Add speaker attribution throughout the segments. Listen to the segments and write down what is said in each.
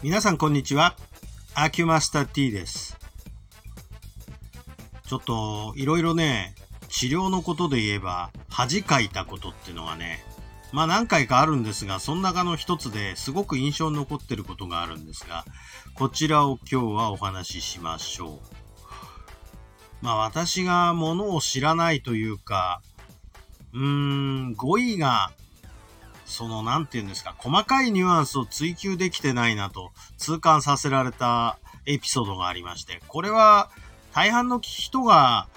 Speaker 1: 皆さんこんにちは。アキュマスタ T です。ちょっと、いろいろね、治療のことで言えば、恥かいたことってのはね、まあ何回かあるんですが、その中の一つですごく印象に残ってることがあるんですが、こちらを今日はお話ししましょう。まあ私がものを知らないというか、うーん、語彙がその、なんて言うんですか、細かいニュアンスを追求できてないなと痛感させられたエピソードがありまして、これは大半の人が、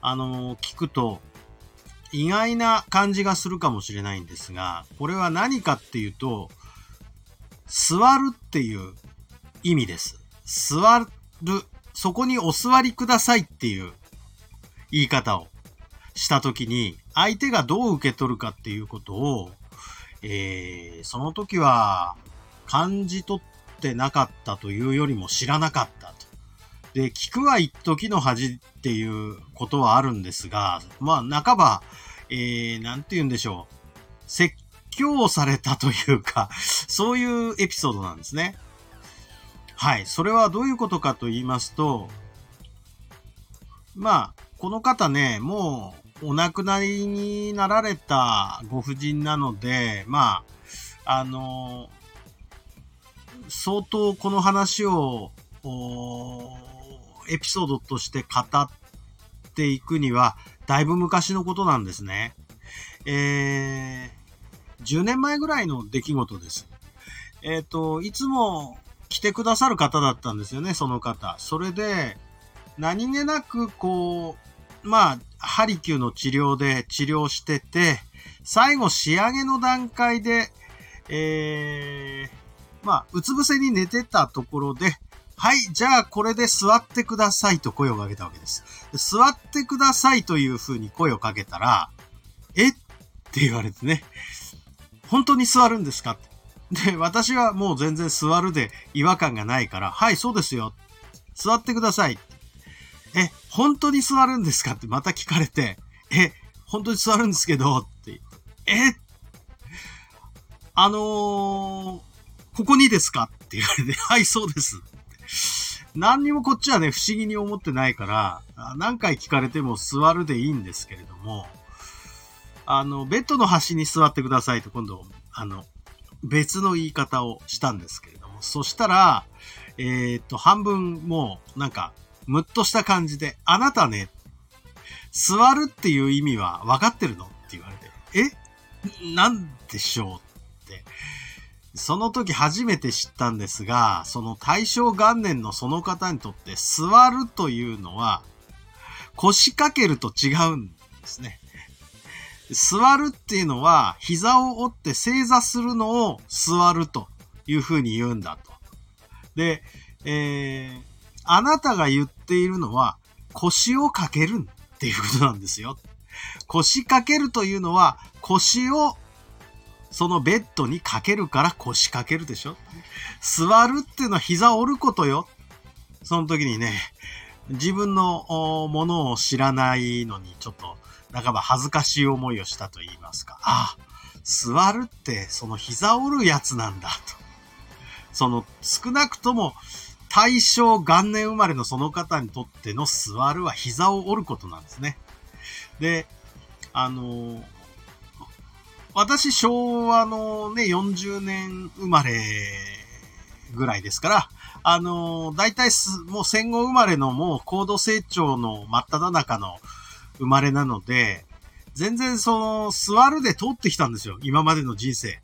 Speaker 1: あの、聞くと意外な感じがするかもしれないんですが、これは何かっていうと、座るっていう意味です。座る、そこにお座りくださいっていう言い方をしたときに、相手がどう受け取るかっていうことを、えー、その時は感じ取ってなかったというよりも知らなかったと。で、聞くは一時の恥っていうことはあるんですが、まあ、半ば、えー、なんて言うんでしょう。説教されたというか、そういうエピソードなんですね。はい。それはどういうことかと言いますと、まあ、この方ね、もう、お亡くなりになられたご婦人なので、まあ、あの、相当この話を、エピソードとして語っていくには、だいぶ昔のことなんですね。えー、10年前ぐらいの出来事です。えっ、ー、と、いつも来てくださる方だったんですよね、その方。それで、何気なくこう、まあ、ハリキューの治療で治療してて、最後仕上げの段階で、えー、まあ、うつ伏せに寝てたところで、はい、じゃあこれで座ってくださいと声をかけたわけです。で座ってくださいという風に声をかけたら、え？って言われてね、本当に座るんですか？で、私はもう全然座るで違和感がないから、はい、そうですよ。座ってください。え、本当に座るんですかってまた聞かれて、え、本当に座るんですけど、って。え、あのー、ここにですかって言われて、はい、そうです。何にもこっちはね、不思議に思ってないから、何回聞かれても座るでいいんですけれども、あの、ベッドの端に座ってくださいと今度、あの、別の言い方をしたんですけれども、そしたら、えー、っと、半分もう、なんか、むっとした感じで、あなたね、座るっていう意味は分かってるの？って言われて、え？なんでしょうって。その時初めて知ったんですが、その大正元年のその方にとって座るというのは腰掛けると違うんですね。座るっていうのは膝を折って正座するのを座るというふうに言うんだと。で、えー、あなたが言っているのは腰をかけるっていうことなんですよ。腰掛けるというのは腰をそのベッドにかけるから腰掛けるでしょ座るっていうのは膝折ることよ。その時にね、自分のものを知らないのにちょっと半ば恥ずかしい思いをしたと言いますか。ああ、座るってその膝折るやつなんだと。その少なくとも大正元年生まれのその方にとっての座るは膝を折ることなんですね。で、あの私、昭和のね、40年生まれぐらいですから、あの、大体もう戦後生まれのもう高度成長の真っ只中の生まれなので、全然その、座るで通ってきたんですよ。今までの人生。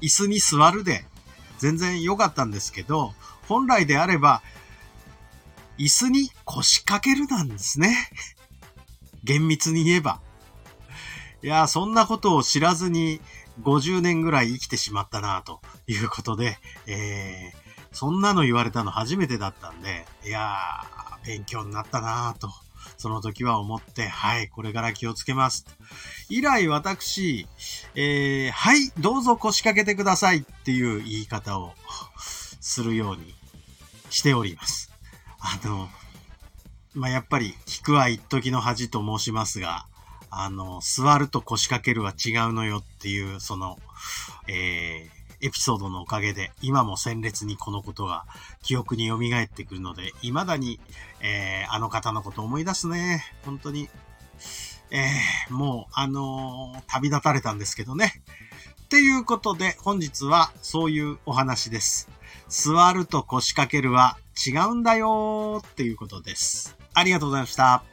Speaker 1: 椅子に座るで、全然良かったんですけど、本来であれば、椅子に腰掛けるなんですね。厳密に言えば。いや、そんなことを知らずに50年ぐらい生きてしまったなということで、えー、そんなの言われたの初めてだったんで、いやー、勉強になったなと、その時は思って、はい、これから気をつけます。以来私、えー、はい、どうぞ腰掛けてくださいっていう言い方をするようにしております。あの、まあ、やっぱり、聞くは一時の恥と申しますが、あの、座ると腰掛けるは違うのよっていう、その、えー、エピソードのおかげで、今も鮮烈にこのことが記憶に蘇ってくるので、未だに、えー、あの方のことを思い出すね。本当に。えー、もう、あのー、旅立たれたんですけどね。っていうことで、本日はそういうお話です。座ると腰掛けるは違うんだよっていうことです。ありがとうございました。